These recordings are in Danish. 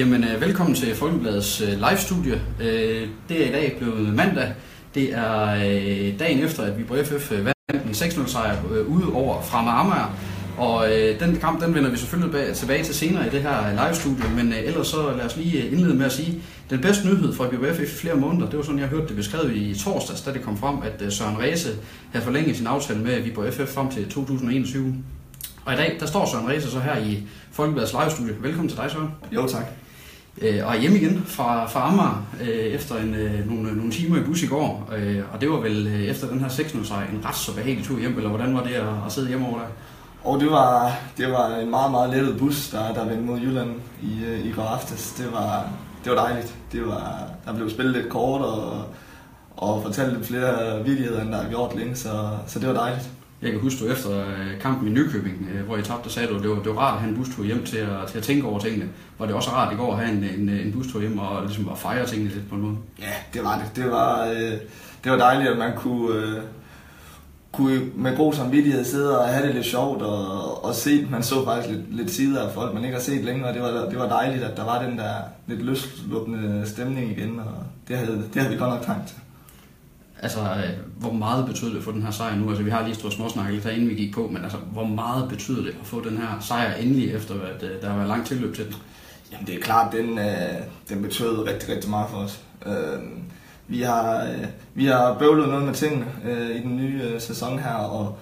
Jamen, øh, velkommen til Folkebladets øh, live-studie. Øh, det er i dag blevet mandag. Det er dagen efter, at vi på FF vandt en 6-0 sejr ude over Fremme Amager. Og øh, den kamp, den vender vi selvfølgelig bag, tilbage til senere i det her live-studie. Men øh, ellers så lad os lige indlede med at sige, den bedste nyhed fra BBF i flere måneder, det var sådan, jeg hørte det beskrevet i torsdags, da det kom frem, at øh, Søren Ræse havde forlænget sin aftale med Viborg FF frem til 2021. Og i dag, der står Søren Ræse så her i Folkebladets live-studie. Velkommen til dig, Søren. Jo, tak. Øh, og hjem igen fra, fra Amager øh, efter en, øh, nogle, øh, nogle timer i bus i går. Øh, og det var vel øh, efter den her 6 sejr en ret så behagelig tur hjem, eller hvordan var det at, at sidde hjemme over der? Og det var, det var en meget, meget lettet bus, der, der vendte mod Jylland i, øh, i går aftes. Det var, det var dejligt. Det var, der blev spillet lidt kort og, og fortalt lidt flere vidigheder, end der har gjort længe, så, så det var dejligt. Jeg kan huske, du efter øh, kampen i Nykøbing, øh, hvor jeg tabte, sagde du, at det var, det var rart at have en bustur hjem til at, til at tænke over tingene. Var det også rart i går at have en, en, en bustur hjem og ligesom at fejre tingene lidt på en måde? Ja, det var det. Det var, øh, det var dejligt, at man kunne, øh, kunne med god samvittighed sidde og have det lidt sjovt og, og se, man så faktisk lidt, lidt sider af folk, man ikke har set længere. Det var, det var dejligt, at der var den der lidt løslukkende stemning igen, og det havde, det havde vi godt nok trængt til. Altså, øh, hvor meget betyder det for den her sejr nu? Altså, vi har lige stået småsnakket lidt inden vi gik på, men altså, hvor meget betyder det at få den her sejr endelig, efter at øh, der har været langt tilløb til den? Jamen, det er klart, den, øh, den betød rigtig, rigtig meget for os. Øh, vi, har, øh, vi har bøvlet noget med tingene øh, i den nye øh, sæson her, og,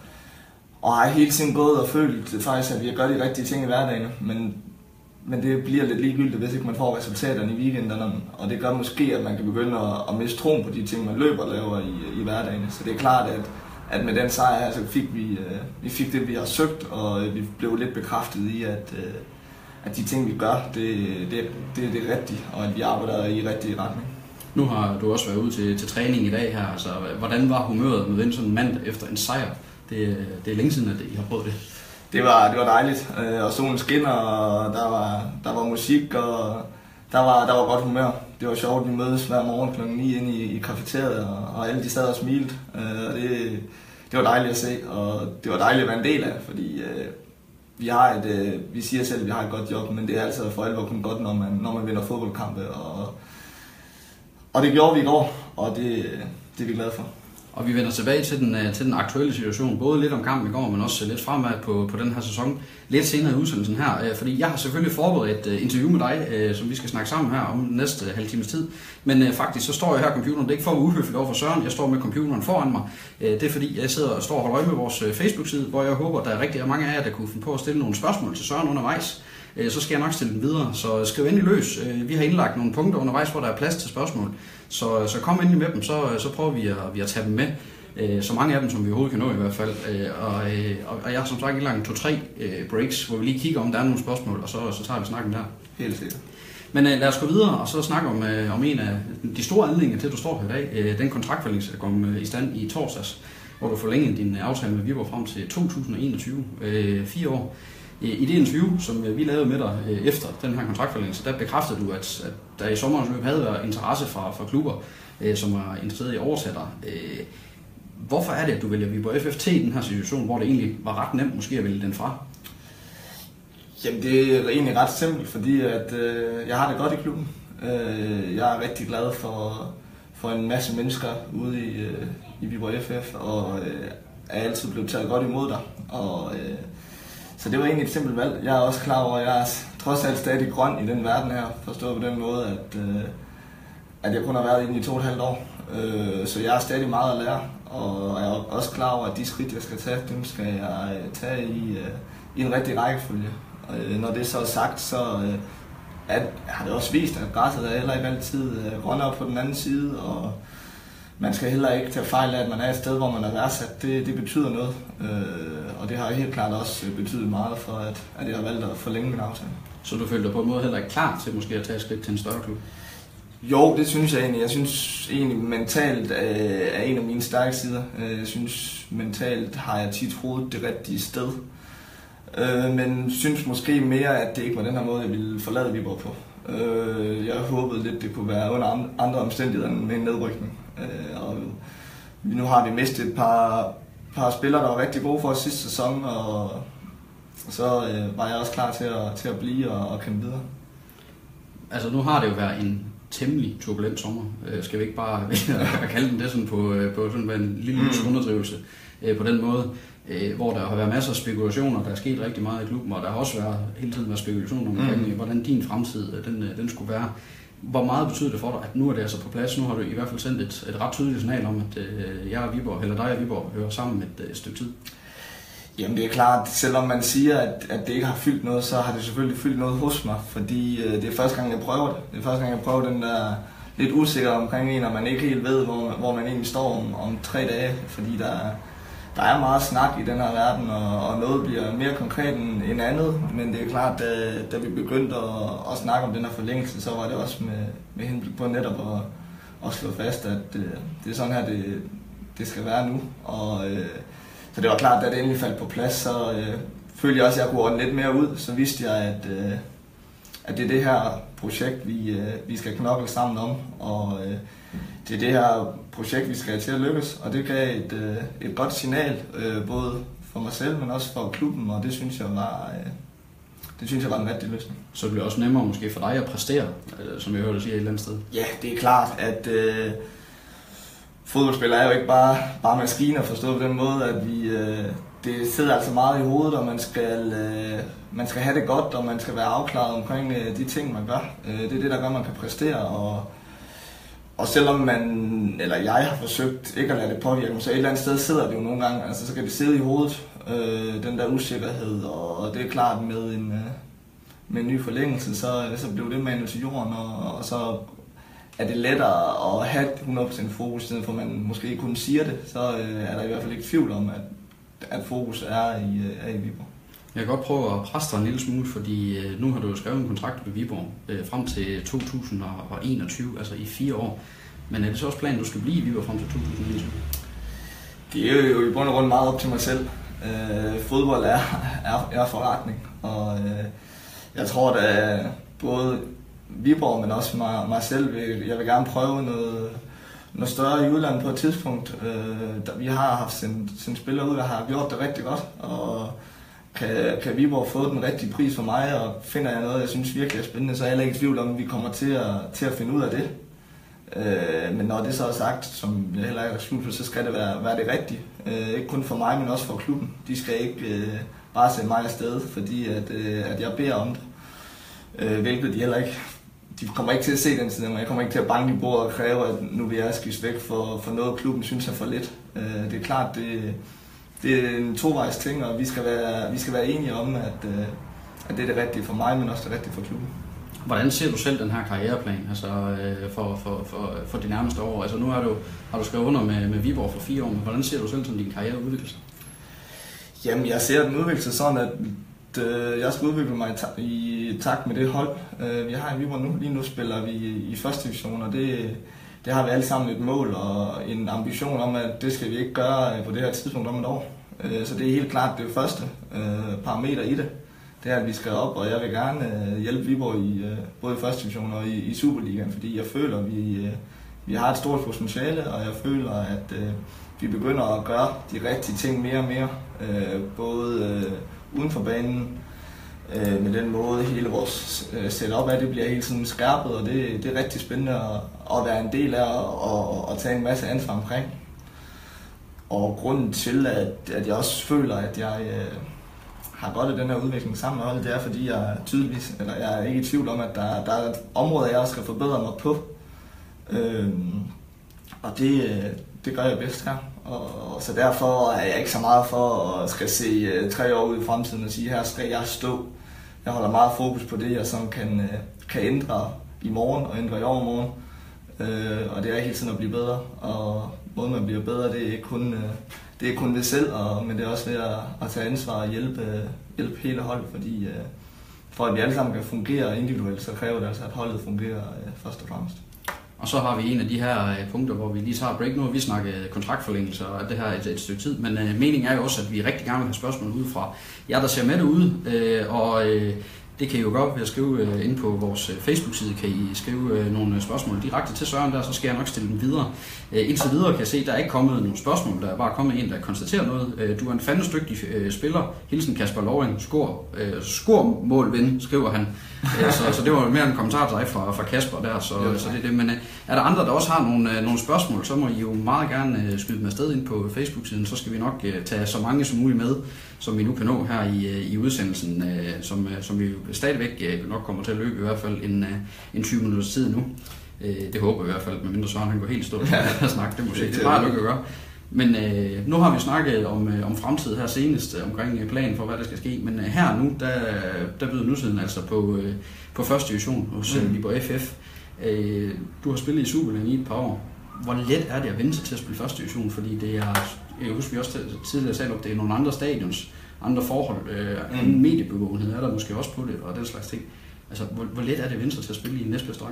og har hele tiden gået og følt faktisk, at vi gør de rigtige ting i hverdagen, men men det bliver lidt ligegyldigt, hvis ikke man får resultaterne i weekenderne, og det gør måske, at man kan begynde at, at miste troen på de ting, man løber og laver i, i hverdagen. Så det er klart, at, at med den sejr her, så fik vi, øh, vi fik det, vi har søgt, og øh, vi blev lidt bekræftet i, at, øh, at de ting, vi gør, det, det, det, det er rigtigt, og at vi arbejder i rigtig retning. Nu har du også været ude til, til træning i dag her. Altså, hvordan var humøret med den sådan mand efter en sejr? Det, det er længe siden, at I har prøvet det det var, det var dejligt, øh, og solen skinner, og der var, der var musik, og der var, der var godt humør. Det var sjovt, vi mødes hver morgen kl. 9 inde i, i kafeteriet, og, og alle de sad og smilte. Øh, og det, det var dejligt at se, og det var dejligt at være en del af, fordi øh, vi har et, øh, vi siger selv, at vi har et godt job, men det er altså for alvor kun godt, når man, når man vinder fodboldkampe, og, og det gjorde vi i går, og det, det er vi glade for. Og vi vender tilbage til den, øh, til den aktuelle situation, både lidt om kampen i går, men også lidt fremad på, på den her sæson, lidt senere i udsendelsen her. Øh, fordi jeg har selvfølgelig forberedt et interview med dig, som vi skal snakke sammen her om næste halv times tid. Men faktisk så står jeg her computeren, det er ikke for at uhøfligt over for Søren, jeg står med computeren foran mig. Det er fordi, jeg sidder og står og holder øje med vores Facebook-side, hvor jeg håber, der er rigtig mange af jer, der kunne finde på at stille nogle spørgsmål til Søren undervejs så skal jeg nok stille den videre. Så skriv endelig løs. Vi har indlagt nogle punkter undervejs, hvor der er plads til spørgsmål. Så, så kom endelig med dem, så, så prøver vi at, vi at tage dem med. Øh, så mange af dem, som vi overhovedet kan nå i hvert fald. Øh, og, øh, og jeg har som sagt indlagt to-tre breaks, hvor vi lige kigger om der er nogle spørgsmål, og så, så tager vi snakken der. Helt sikkert. Men uh, lad os gå videre og så snakke om, uh, om en af de store anledninger til, at du står her i dag. Uh, den kontraktforlængelse, der kom uh, i stand i torsdags, hvor du forlængede din aftale med Viborg frem til 2021. Uh, fire år. Øh, I det interview, som øh, vi lavede med dig øh, efter den her kontraktforlængelse, der bekræftede du, at, at der i sommerens løb havde været interesse fra, fra klubber, som var interesseret i at overtage dig. Hvorfor er det, at du vælger Viborg FFT i den her situation, hvor det egentlig var ret nemt måske at vælge den fra? Jamen det er egentlig ret simpelt, fordi at, øh, jeg har det godt i klubben. Øh, jeg er rigtig glad for, for en masse mennesker ude i, øh, i Viborg FF, og øh, er altid blevet taget godt imod dig. Og, øh, så det var egentlig et simpelt valg. Jeg er også klar over, at jeg er trods alt stadig grøn i den verden her, forstået på den måde, at, øh, at jeg kun har været inde i to og et halvt år. Øh, så jeg er stadig meget at lære, og jeg er også klar over, at de skridt, jeg skal tage, dem skal jeg øh, tage i, øh, i en rigtig rækkefølge. Og øh, når det så er sagt, så øh, at, har det også vist, at græsset er heller ikke altid øh, grønnere på den anden side, og man skal heller ikke tage fejl af, at man er et sted, hvor man er værdsat. Det, det betyder noget, og det har helt klart også betydet meget for, at, at jeg har valgt at forlænge min aftale. Så du følte dig på en måde heller ikke klar til måske at tage et skridt til en større klub? Jo, det synes jeg egentlig. Jeg synes egentlig mentalt øh, er en af mine stærke sider. Øh, jeg synes mentalt har jeg tit hovedet det rigtige sted. Øh, men synes måske mere, at det ikke var den her måde, jeg ville forlade Viborg på. Jeg håbede lidt, det kunne være under andre omstændigheder end med en nedrykning. Og nu har vi mistet et par, par spillere, der var rigtig gode for os sidste sæson, og så var jeg også klar til at, til at blive og, og kæmpe videre altså nu har det jo været en temmelig turbulent sommer. Øh, skal vi ikke bare kalde den det sådan på, øh, på sådan en lille mm. underdrivelse øh, på den måde? Øh, hvor der har været masser af spekulationer, der er sket rigtig meget i klubben, og der har også været, hele tiden været spekulationer omkring, mm. hvordan din fremtid øh, den, øh, den skulle være. Hvor meget betyder det for dig, at nu er det altså på plads? Nu har du i hvert fald sendt et, et ret tydeligt signal om, at øh, jeg og Viborg, eller dig og Viborg hører sammen et, øh, et stykke tid. Jamen det er klart, selvom man siger, at, at det ikke har fyldt noget, så har det selvfølgelig fyldt noget hos mig, fordi øh, det er første gang, jeg prøver det. Det er første gang, jeg prøver den der lidt usikker omkring en, og man ikke helt ved, hvor, hvor man egentlig står om, om tre dage, fordi der, der er meget snak i den her verden, og, og noget bliver mere konkret end, end andet, men det er klart, da, da vi begyndte at, at snakke om den her forlængelse, så var det også med, med henblik på netop at, at slå fast, at øh, det er sådan her, det, det skal være nu, og øh, så det var klart, da det endelig faldt på plads, så øh, følte jeg også, at jeg kunne ordne lidt mere ud. Så vidste jeg, at, øh, at det er det her projekt, vi, øh, vi skal knokle sammen om. Og øh, det er det her projekt, vi skal have til at lykkes. Og det gav et, øh, et godt signal, øh, både for mig selv, men også for klubben. Og det synes jeg var... Øh, det synes jeg var en rigtig løsning. Så det bliver også nemmere måske for dig at præstere, øh, som jeg hørte sige et eller andet sted. Ja, det er klart, at øh, fodboldspiller er jo ikke bare, bare maskiner forstået på den måde, at vi, øh, det sidder altså meget i hovedet, og man skal, øh, man skal have det godt, og man skal være afklaret omkring øh, de ting, man gør. Øh, det er det, der gør, at man kan præstere, og, og selvom man, eller jeg har forsøgt ikke at lade det påvirke så et eller andet sted sidder det jo nogle gange, altså så kan det sidde i hovedet, øh, den der usikkerhed, og det er klart med en, øh, med en ny forlængelse, så, øh, så blev det manet til jorden, og, og så er det lettere at have 100% fokus, i stedet for at man måske ikke kun siger det, så øh, er der i hvert fald ikke tvivl om, at, at fokus er i, øh, er i Viborg. Jeg kan godt prøve at presse dig en lille smule, fordi øh, nu har du jo skrevet en kontrakt med Viborg øh, frem til 2021, altså i fire år. Men er det så også planen, du skal blive i Viborg frem til 2021? Det er jo i bund og grund meget op til mig selv. Øh, fodbold er, er, er forretning, og øh, jeg tror, at både Viborg, men også mig, mig selv. Jeg vil gerne prøve noget, noget større i udlandet på et tidspunkt. Øh, der, vi har haft sendt, sendt spillere ud, der har gjort det rigtig godt, og kan, kan Viborg få den rigtige pris for mig, og finder jeg noget, jeg synes virkelig er spændende, så er jeg heller ikke i tvivl om, at vi kommer til at, til at finde ud af det. Øh, men når det så er sagt, som jeg heller ikke har skjult på, så skal det være, være det rigtige. Øh, ikke kun for mig, men også for klubben. De skal ikke øh, bare sende mig afsted, fordi at, øh, at jeg beder om det. Øh, hvilket de heller ikke de kommer ikke til at se den side Jeg kommer ikke til at banke i bordet og kræve, at nu vil jeg skifte væk for, for noget, klubben synes er for lidt. Øh, det er klart, det, det er en tovejs ting, og vi skal være, vi skal være enige om, at, øh, at det er det rigtige for mig, men også det rigtige for klubben. Hvordan ser du selv den her karriereplan altså, øh, for, for, for, for de nærmeste år? Altså, nu har du, har du skrevet under med, med Viborg for fire år, men hvordan ser du selv sådan din karriere udvikle sig? Jamen, jeg ser den udvikle sig sådan, at øh, jeg skal udvikle mig i, ta- i takt med det hold, øh, vi har i Viborg nu. Lige nu spiller vi i første division, og det, det har vi alle sammen et mål og en ambition om, at det skal vi ikke gøre øh, på det her tidspunkt om et år. Øh, så det er helt klart det første øh, parameter i det. Det er, at vi skal op, og jeg vil gerne hjælpe Viborg i både i første division og i, i Superligaen, fordi jeg føler, at vi, vi har et stort potentiale, og jeg føler, at vi begynder at gøre de rigtige ting mere og mere. Både uden for banen, øh, med den måde hele vores øh, setup er, det bliver helt sådan skærpet, og det, det er rigtig spændende at, at være en del af og, og, og tage en masse ansvar omkring. Og grunden til, at, at jeg også føler, at jeg øh, har godt af den her udvikling sammen med holdet, det er, fordi jeg tydeligvis, eller jeg er ikke i tvivl om, at der, der er områder, jeg også skal forbedre mig på. Øh, og det, øh, det gør jeg bedst her. Og, og så derfor er jeg ikke så meget for at skal se øh, tre år ud i fremtiden og sige, her skal jeg stå. Jeg holder meget fokus på det, jeg som kan, øh, kan ændre i morgen og ændre i overmorgen. Øh, og det er hele tiden at blive bedre. Og måden man bliver bedre, det er ikke kun, øh, det er kun ved selv, og, men det er også ved at, at tage ansvar og hjælpe, øh, hjælpe hele holdet, fordi øh, for at vi alle sammen kan fungere individuelt, så kræver det altså, at holdet fungerer øh, først og fremmest. Og så har vi en af de her øh, punkter, hvor vi lige tager break nu. og Vi snakker øh, kontraktforlængelse og det her et, et stykke tid. Men øh, meningen er jo også, at vi rigtig gerne vil have spørgsmål ud fra jer, der ser med derude. Øh, og øh, Det kan I jo godt ved at skrive øh, ind på vores øh, Facebook-side, kan I skrive øh, nogle øh, spørgsmål direkte til Søren der, så skal jeg nok stille dem videre. Øh, indtil videre kan jeg se, at der er ikke kommet nogen spørgsmål, der er bare kommet en, der konstaterer noget. Øh, du er en fandens dygtig øh, spiller. Hilsen Kasper Loring, skor, øh, skor mål ven, skriver han. Så, så det var mere en kommentar til dig fra, fra Kasper der, så, Jo, så det er det. Men øh, er der andre, der også har nogle, øh, nogle spørgsmål, så må I jo meget gerne øh, skyde dem afsted ind på Facebook-siden, så skal vi nok tage så mange som muligt med, som vi nu kan nå her i, i udsendelsen, som, som vi stadigvæk nok kommer til at løbe i hvert fald en, en 20 minutters tid nu. Det håber jeg i hvert fald, medmindre Søren han går helt stå og snakke, det må se. Det er bare lykke at gøre. Men øh, nu har vi snakket om, øh, om fremtid her senest, øh, omkring øh, planen for, hvad der skal ske. Men øh, her nu, der, der byder nutiden altså på, øh, på første division hos øh, Mm. Viborg FF. Øh, du har spillet i Superligaen i et par år. Hvor let er det at vende sig til at spille første division? Fordi det er, jeg husker vi også tidligere sagde, at det er nogle andre stadions, andre forhold, øh, Mm. anden mediebevågenhed er der måske også på det, og den slags ting. Altså, hvor, hvor let er det at vende sig til at spille i en næstbedste?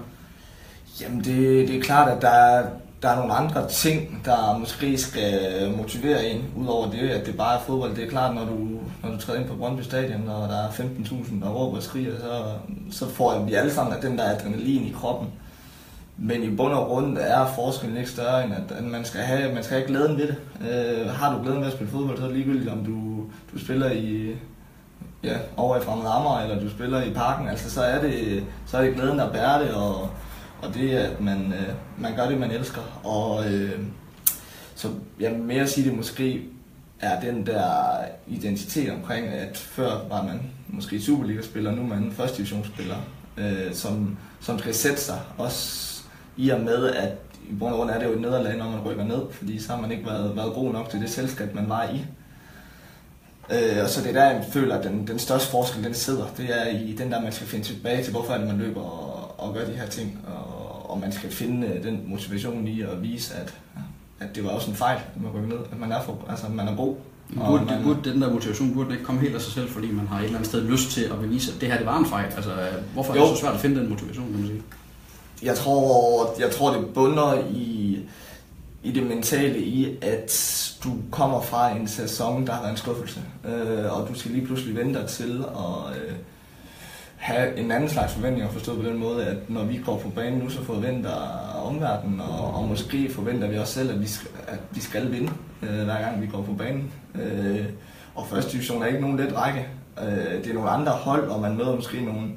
Jamen, det, det er klart, at der er, der er nogle andre ting, der måske skal motivere en, udover det, at det bare er fodbold. Det er klart, når du, når du træder ind på Brøndby Stadion, og der er 15.000, der råber og skriger, så, så får vi alle sammen den der adrenalin i kroppen. Men i bund og grund er forskellen ikke større, end at, at man, skal have, man skal have glæden ved det. Øh, har du glæden ved at spille fodbold, så er det ligegyldigt, om du, du spiller i, ja, over i Fremad Amager, eller du spiller i parken. Altså, så er det, så er det glæden, der bærer det, og, og det er, at man, øh, man gør det, man elsker. Og øh, så jeg vil mere sige, det måske er den der identitet omkring, at før var man måske Superliga-spiller, nu er man første divisionsspiller, øh, som, som skal sætte sig, også i og med, at i bund og grund er det jo et nederlag, når man rykker ned, fordi så har man ikke været, været god nok til det selskab, man var i. Øh, og så det er der, jeg føler, at den, den største forskel, den sidder. Det er i den der, man skal finde tilbage til, hvorfor er det, man løber og, og gør de her ting. Og, og man skal finde øh, den motivation i at vise, at, at det var også en fejl, at man rykker ned. At man er, for, altså, man er god. Og Burde, man- det, burde den der motivation burde ikke komme helt af sig selv, fordi man har et eller andet sted lyst til at bevise, at det her det var en fejl? Altså, hvorfor er Jo. det så svært at finde den motivation, kan man sige? Jeg tror, jeg tror det bunder i, i det mentale i, at du kommer fra en sæson, der har været en skuffelse, øh, og du skal lige pludselig vente dig til at øh, have en anden slags forventninger forstået på den måde, at når vi går på banen nu, så forventer omverdenen, og, og måske forventer vi også selv, at vi skal, at vi skal vinde, øh, hver gang vi går på banen. Øh, og første division er ikke nogen let række. Øh, det er nogle andre hold, og man møder måske nogle,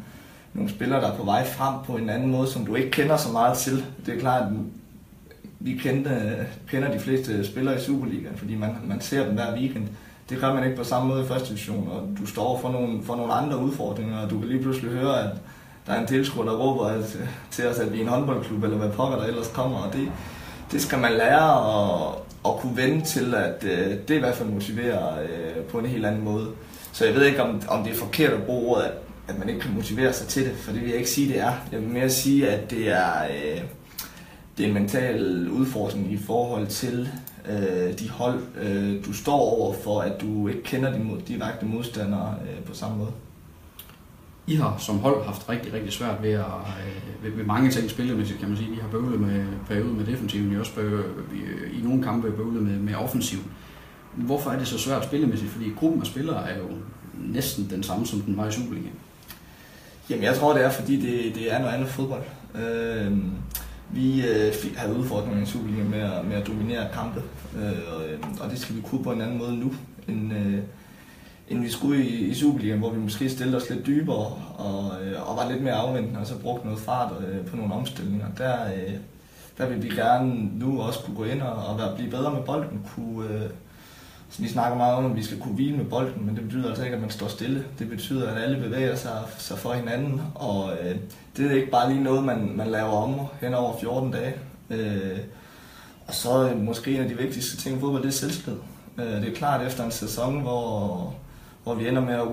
nogle spillere, der er på vej frem på en anden måde, som du ikke kender så meget til. Det er klart, at vi kendte, kender de fleste spillere i Superligaen, fordi man, man ser dem hver weekend. Det gør man ikke på samme måde i første division, og du står for nogle, for nogle andre udfordringer, og du kan lige pludselig høre, at der er en tilskuer, der råber at, til os, at vi er en håndboldklub, eller hvad pokker der ellers kommer, og det, det skal man lære at, at kunne vende til, at øh, det i hvert fald motiverer øh, på en helt anden måde. Så jeg ved ikke, om, om det er forkert at bruge ordet, at, at man ikke kan motivere sig til det, for det vil jeg ikke sige, det er. Jeg vil mere sige, at det er, øh, det er en mental udfordring i forhold til øh, de hold, øh, du står over for, at du ikke kender de mod, direkte modstandere øh, på samme måde. I har som hold haft rigtig, rigtig svært ved, at, øh, ved, ved mange ting spillemæssigt, kan man sige. I har bøvlet med perioden med defensiven, I har også bøvlet, i, i nogle kampe bøvlet med, med offensiven. Hvorfor er det så svært spillemæssigt? Fordi gruppen af spillere er jo næsten den samme, som den var i Superligaen. Jamen, jeg tror, det er, fordi det, det er noget andet fodbold. Øh, vi øh, fik- havde udfordringen i Superligaen med at, med at dominere kampe, øh, og, øh, og det skal vi kunne på en anden måde nu, end, øh, end vi skulle i, i Superligaen, hvor vi måske stillede os lidt dybere og, øh, og var lidt mere afventende, og så brugte noget fart øh, på nogle omstillinger. Der, øh, der vil vi gerne nu også kunne gå ind og, og være, blive bedre med bolden, kunne... Øh, så vi snakker meget om, at vi skal kunne hvile med bolden, men det betyder altså ikke, at man står stille. Det betyder, at alle bevæger sig, sig for hinanden, og øh, det er ikke bare lige noget, man, man laver om hen over 14 dage. Øh, og så øh, måske en af de vigtigste ting i fodbold, det er selvtillid. Øh, det er klart efter en sæson, hvor, hvor vi ender med at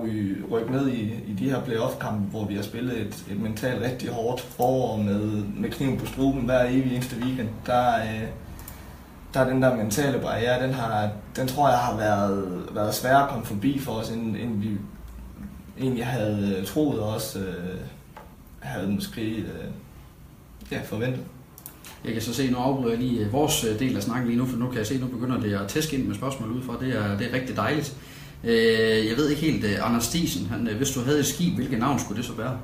rykke ned i, i de her playoff-kampe, hvor vi har spillet et, et mentalt rigtig hårdt forår med, med kniven på struben hver evig eneste weekend. Der, øh, der er den der mentale barriere, den, har, den tror jeg har været, været svær at komme forbi for os, end, end vi egentlig havde troet og også øh, havde måske øh, ja, forventet. Jeg kan så se, nu afbryder jeg lige øh, vores øh, del af snakken lige nu, for nu kan jeg se, nu begynder det at tæske ind med spørgsmål ud fra. Det er, det er rigtig dejligt. Øh, jeg ved ikke helt, Anders Stisen, han, hvis du havde et skib, hvilket navn skulle det så være?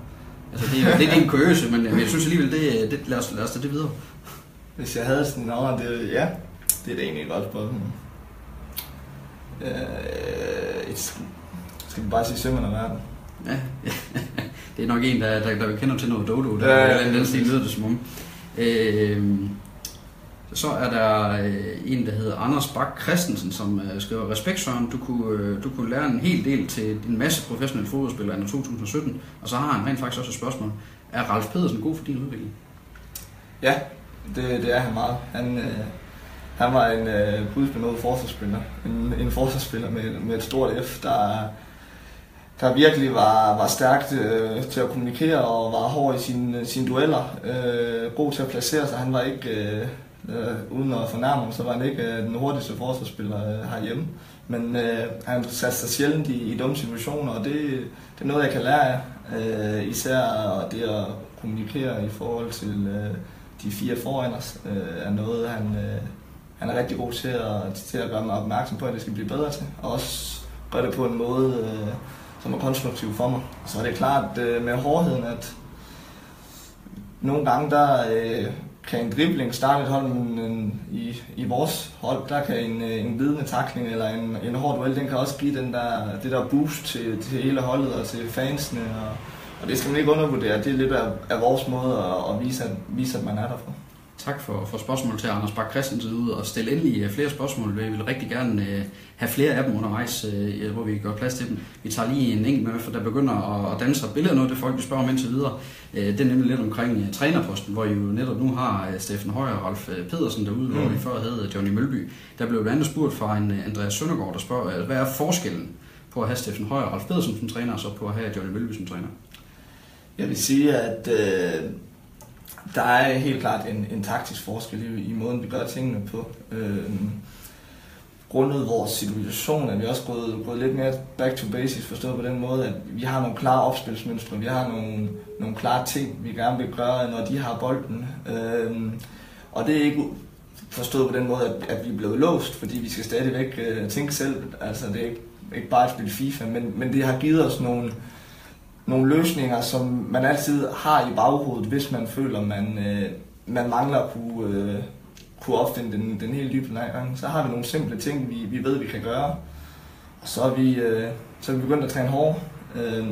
Altså, det er, det er en kuriøse, men jeg synes alligevel, det, det, lad, os, lad os det videre. Hvis jeg havde sådan en navn, det, ja, det er da egentlig et godt spørgsmål. Øh, et, skal vi bare sige sømmerne af verden? Ja, det er nok en, der, der, der vi kender til noget dodo, der Ja, ja, den stil lyder det som om. Øh, så er der øh, en, der hedder Anders Bak Christensen, som øh, skriver, Respekt Søren, du kunne, øh, du kunne lære en hel del til din masse professionelle fodboldspillere i 2017, og så har han rent faktisk også et spørgsmål. Er Ralf Pedersen god for din udvikling? Ja, det, det er han meget. Han, øh, han var en øh, gudsbenået forsvarsspiller. En, en forsvarsspiller med, med et stort F, der, der virkelig var, var stærkt øh, til at kommunikere og var hård i sine, sine dueller. Øh, god til at placere sig. Han var ikke, øh, øh, uden at fornærme ham, så var han ikke øh, den hurtigste forsvarsspiller øh, herhjemme. Men øh, han satte sig sjældent i, i dumme situationer, og det, det er noget, jeg kan lære af. Øh, især det at kommunikere i forhold til øh, de fire foran os, øh, er noget, han, øh, han er rigtig god til at, til at gøre mig opmærksom på, at det skal blive bedre til. Og også gøre det på en måde, øh, som er konstruktiv for mig. Så er det klart øh, med hårdheden, at nogle gange der øh, kan en dribling starte et hold, men en, i, i vores hold, der kan en, øh, en vidende takling eller en, en hård duel, den kan også give den der, det der boost til, til hele holdet og til fansene. Og, og det skal man ikke undervurdere. Det er lidt af, af vores måde at, at vise, at, vise, at man er der for. Tak for, for spørgsmålet til Anders Bak Christensen ud og stille endelig øh, flere spørgsmål. Vi vil rigtig gerne uh, have flere af dem undervejs, uh, hvor vi gør plads til dem. Vi tager lige en enkelt med, for der begynder at, at danne sig billeder noget, det folk vi spørger om indtil videre. Uh, det er nemlig lidt omkring uh, trænerposten, hvor I jo netop nu har Steffen Højer og Ralf Pedersen derude, mm. hvor vi før havde Johnny Mølby. Der blev blandt andet spurgt fra en Andreas Søndergaard, der spørger, hvad er forskellen på at have Steffen Højer og Ralf Pedersen som træner, og så på at have Johnny Mølby som træner? Jeg vil sige, at øh, der er helt klart en, en taktisk forskel i, i måden, vi gør tingene på. Øh, grundet vores situation er vi også gået, gået lidt mere back to basics, forstået på den måde, at vi har nogle klare opspilsmønstre, vi har nogle, nogle klare ting, vi gerne vil gøre, når de har bolden. Øh, og det er ikke forstået på den måde, at, at vi er blevet låst, fordi vi skal stadigvæk øh, tænke selv. Altså det er ikke, ikke bare at spille FIFA, men, men det har givet os nogle, nogle løsninger, som man altid har i baghovedet, hvis man føler, man, øh, man mangler at kunne, øh, kunne opfinde den, den helt dybe gang. Så har vi nogle simple ting, vi, vi ved, vi kan gøre. Og så er vi, øh, så er vi begyndt at træne hårdt. Øh,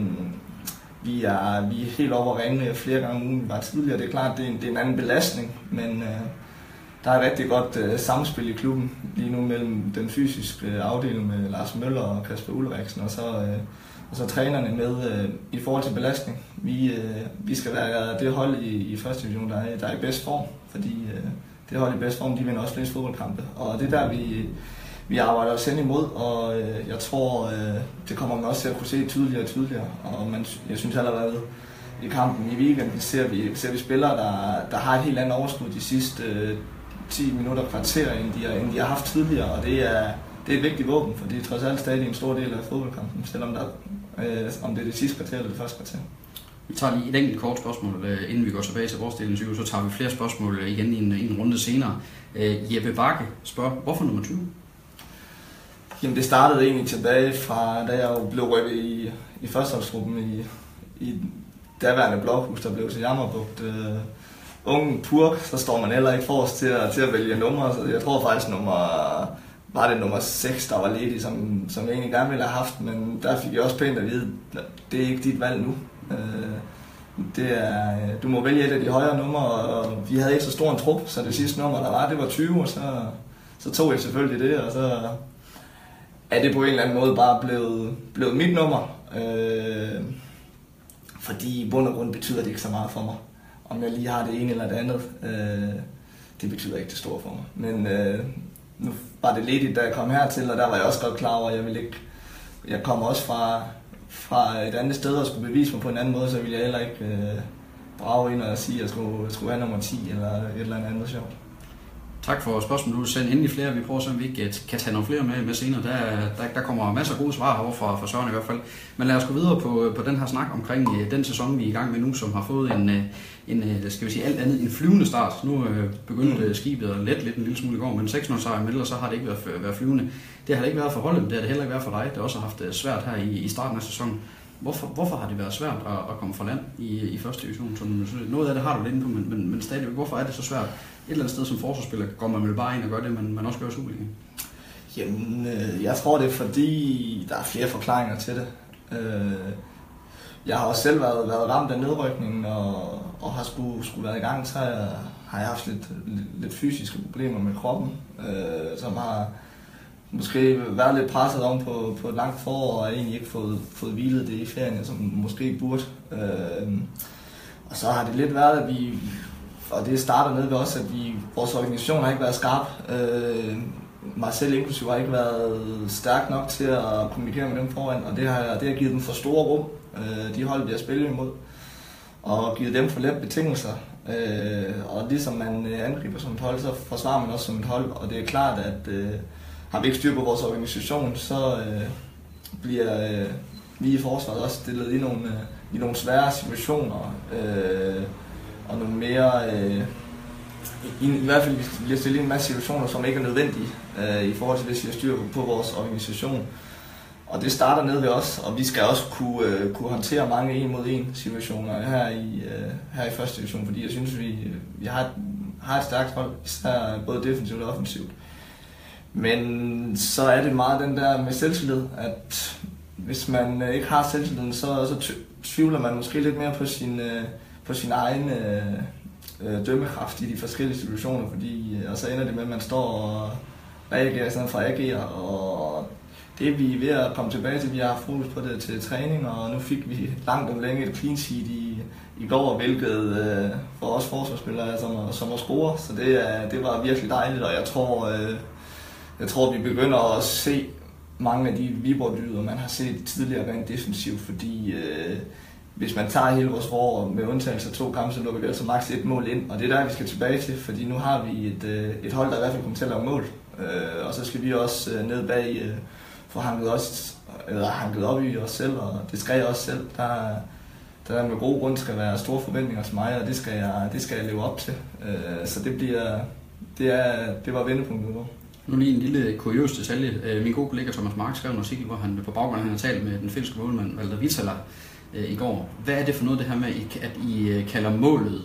vi er, vi er helt over at ringe flere gange om ugen, vi var tidligere. Det er klart, det er en, det er en anden belastning, men øh, der er et rigtig godt øh, samspil i klubben lige nu mellem den fysiske øh, afdeling med Lars Møller og Kasper Ulriksen, og så, øh, altså så trænerne med øh, i forhold til belastning. Vi, øh, vi skal være det hold i, i første division, der er, der er i bedst form, fordi øh, det hold i bedst form, de vinder også flest fodboldkampe. Og det er der, vi, vi arbejder os hen imod, og øh, jeg tror, øh, det kommer man også til at kunne se tydeligere og tydeligere. Og man, jeg synes allerede, i kampen i weekenden ser vi, ser vi spillere, der, der har et helt andet overskud de sidste øh, 10 minutter kvarter, end de, har, end de har haft tidligere, og det er, det er et vigtigt våben, for det er trods alt stadig en stor del af fodboldkampen, selvom der, øh, om det er det sidste kvarter eller det første kvarter. Vi tager lige et enkelt kort spørgsmål, øh, inden vi går tilbage til vores del af interview, så tager vi flere spørgsmål øh, igen i en, en runde senere. Øh, Jeppe Bakke spørger, hvorfor nummer 20? Jamen det startede egentlig tilbage fra, da jeg blev rykket i, i førsteholdsgruppen i, i daværende blokhus, der blev til Jammerbugt. Øh, unge purk, så står man heller ikke forrest til at, til at vælge numre. Så jeg tror faktisk, nummer, var det nummer 6, der var ledig, som, som jeg egentlig gerne ville have haft. Men der fik jeg også pænt at vide, at det er ikke dit valg nu. Øh, det er, du må vælge et af de højere numre, og vi havde ikke så stor en trup, så det sidste nummer, der var, det var 20, og så, så tog jeg selvfølgelig det, og så er det på en eller anden måde bare blevet, blevet mit nummer. Øh, fordi i bund og grund betyder det ikke så meget for mig om jeg lige har det ene eller det andet, øh, det betyder ikke det store for mig. Men øh, nu var det ledigt, da jeg kom hertil, og der var jeg også godt klar over, at jeg ville ikke... Jeg kom også fra, fra et andet sted og skulle bevise mig på en anden måde, så ville jeg heller ikke øh, brage ind og sige, at jeg skulle, jeg skulle have nummer 10 eller et eller andet sjovt. Tak for spørgsmålet. Du sender endelig flere. Vi prøver se, om vi ikke kan tage nogle flere med, med senere. Der, der, der kommer masser af gode svar herovre fra, fra Søren i hvert fald. Men lad os gå videre på, på den her snak omkring uh, den sæson, vi er i gang med nu, som har fået en, uh, en skal vi sige, alt andet en flyvende start. Nu uh, begyndte mm. skibet at lette lidt en lille smule i går, men 6-0 sejr, men ellers så har det ikke været, været flyvende. Det har det ikke været for holdet, det har det heller ikke været for dig. Det har også haft svært her i, i starten af sæsonen. Hvorfor, hvorfor har det været svært at, at komme fra land i, i første division? Så noget af det har du lidt inde på, men, men, men stadigvæk, hvorfor er det så svært? Et eller andet sted som forsvarsspiller går man vel bare ind og gør det, men man også gør i Superligaen? Jamen, øh, jeg tror det er fordi, der er flere forklaringer til det. Øh, jeg har også selv været, været ramt af nedrykningen, og, og har skulle, skulle være i gang, så jeg, har jeg haft lidt, lidt, lidt fysiske problemer med kroppen, øh, som har måske været lidt presset om på, på et langt forår, og egentlig ikke fået, fået hvilet det i ferien, som måske burde. Øh, og så har det lidt været, at vi, og det starter ned ved også, at vi, vores organisation har ikke været skarp. Øh, mig selv inklusive har ikke været stærk nok til at kommunikere med dem foran, og det har, det har givet dem for store rum, øh, de hold, vi har spillet imod, og givet dem for let betingelser. Øh, og ligesom man øh, angriber som et hold, så forsvarer man også som et hold, og det er klart, at øh, har vi ikke styr på vores organisation, så øh, bliver øh, vi i forsvaret også stillet i nogle, øh, i nogle svære situationer, øh, og nogle mere, øh, i, i hvert fald bliver stillet i en masse situationer, som ikke er nødvendige øh, i forhold til, hvis vi har styr på, på vores organisation. Og det starter ned ved os, og vi skal også kunne, øh, kunne håndtere mange en mod en situationer her i, øh, her i første division, fordi jeg synes, vi, vi har, et, har et stærkt hold, især både defensivt og offensivt. Men så er det meget den der med selvtillid, at hvis man øh, ikke har selvtilliden, så, så tvivler man måske lidt mere på sin, øh, på sin egen øh, øh, dømmekraft i de forskellige situationer, fordi, og så ender det med, at man står og reagerer i stedet for at agere, og det er vi ved at komme tilbage til. Vi har haft fokus på det til træning, og nu fik vi langt om længe et clean sheet i, i går, hvilket øh, for os forsvarsspillere som, som at score, så det, det var virkelig dejligt, og jeg tror, øh, jeg tror, vi begynder at se mange af de Viborg-dyder, man har set tidligere rent defensivt, fordi øh, hvis man tager hele vores forår med undtagelse af to kampe, så lukker vi altså maks et mål ind, og det er der, vi skal tilbage til, fordi nu har vi et, øh, et hold, der i hvert fald kommer til at lave mål, øh, og så skal vi også øh, ned bag øh, få hanket, os, eller hanket op i os selv, og det skal jeg også selv. Der, der med god grund skal være store forventninger til mig, og det skal jeg, det skal jeg leve op til. Øh, så det bliver, det, er, det var vendepunktet nu. Nu lige en lille øh, kurios detalje. Øh, min gode kollega Thomas Mark skrev en artikel, hvor han øh, på baggrund af, han har talt med den finske målmand Valder Vitala øh, i går. Hvad er det for noget det her med, at I kalder målet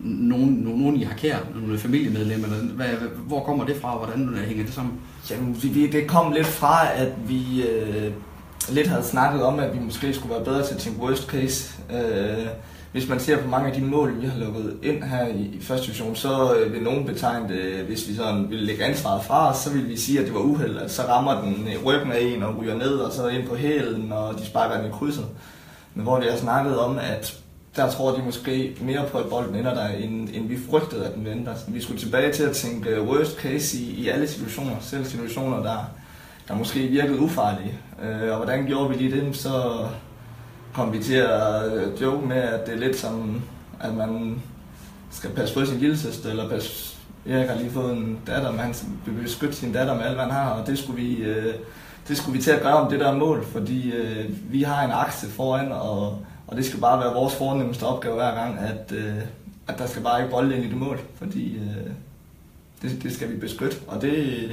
nogen, nogen I har kær, nogle familiemedlemmer? Hvad, hvor kommer det fra, og hvordan hænger det sammen? Jamen, det kom lidt fra, at vi øh, lidt havde snakket om, at vi måske skulle være bedre til at tænke worst case. Øh, hvis man ser på mange af de mål, vi har lukket ind her i, i første division, så øh, vil nogen betegne det, øh, hvis vi sådan ville lægge ansvaret fra os, så vil vi sige, at det var uheld, at så rammer den øh, ryggen af en og ryger ned, og så ind på hælen, og de sparker den i krydset. Men hvor det har snakket om, at der tror de måske mere på, at bolden ender der, end, end vi frygtede, at den venter. Vi skulle tilbage til at tænke worst case i, i alle situationer, selv situationer, der, der måske virkede ufarlige. Øh, og hvordan gjorde vi lige det? Så kom vi til at øh, joke med, at det er lidt som, at man skal passe på sin lille søster, eller passe, Erik har lige fået en datter, men han vil beskytte sin datter med alt, hvad han har, og det skulle vi, øh, det skulle vi til at gøre om det der mål, fordi øh, vi har en akse foran, og, og det skal bare være vores fornemmeste opgave hver gang, at, øh, at der skal bare ikke bolde ind i det mål, fordi øh, det, det skal vi beskytte, og det,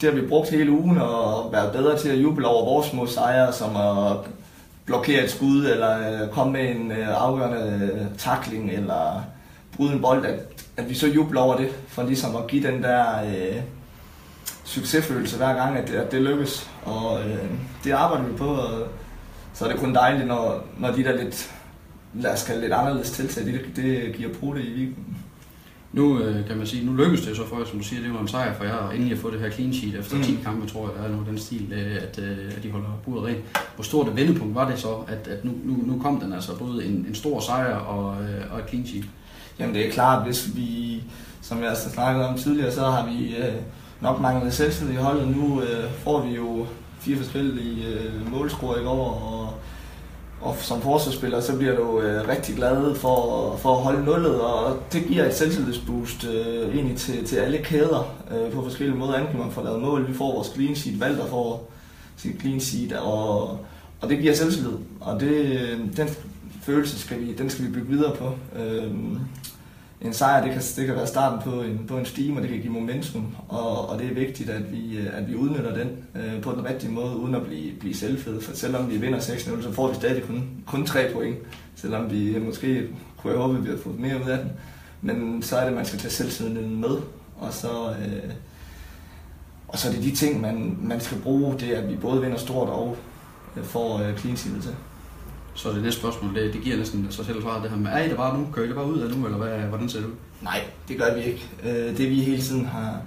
det har vi brugt hele ugen og været bedre til at juble over vores små sejre, som at blokere et skud, eller øh, komme med en øh, afgørende øh, takling, eller bryde en bold, at, at vi så jubler over det, for ligesom at give den der øh, succesfølelse hver gang, at, at det lykkes. Og øh, det arbejder vi på, og så er det kun dejligt, når, når de der lidt, lad os kalde lidt anderledes tiltag, det, det giver brug det i weekenden. Nu øh, kan man sige, nu lykkedes det så for jer, som du siger, det var en sejr for jer, endelig at få det her clean sheet efter mm. 10 kampe, tror jeg, er nu den stil, øh, at, øh, at de holder buret rent. Hvor stort et vendepunkt var det så, at, at nu, nu, nu kom den altså både en, en stor sejr og, og et clean sheet? Jamen det er klart, hvis vi, som jeg har snakket om tidligere, så har vi øh, nok manglet selvtillid i holdet. Nu øh, får vi jo fire forskellige øh, målscorer i går, og og som forsvarsspiller, så bliver du øh, rigtig glad for, for at holde nullet, og det giver et selvtillidsboost øh, egentlig til, til alle kæder øh, på forskellige måder. Enten man får lavet mål, vi får vores clean sheet, Valter får sit clean sheet, og, og det giver selvtillid. Og det, øh, den følelse skal vi, den skal vi bygge videre på. Øh, en sejr, det kan, det kan være starten på en, på en stime, og det kan give momentum, og, og det er vigtigt, at vi, øh, at vi udnytter den øh, på den rigtige måde, uden at blive, blive selvfede. For selvom vi vinder 6-0, så får vi stadig kun, kun 3 point, selvom vi måske kunne jeg håbe, at vi har fået mere ud af den. Men så er det, at man skal tage selvtilliden med, og så, øh, og så er det de ting, man, man skal bruge, det at vi både vinder stort og øh, får øh, clean til. Så det næste spørgsmål, det, det giver næsten sig selv svaret, det her med, er I det bare nu? Kører I det bare ud af nu, eller hvad, hvordan ser det ud? Nej, det gør vi ikke. Øh, det vi hele tiden har,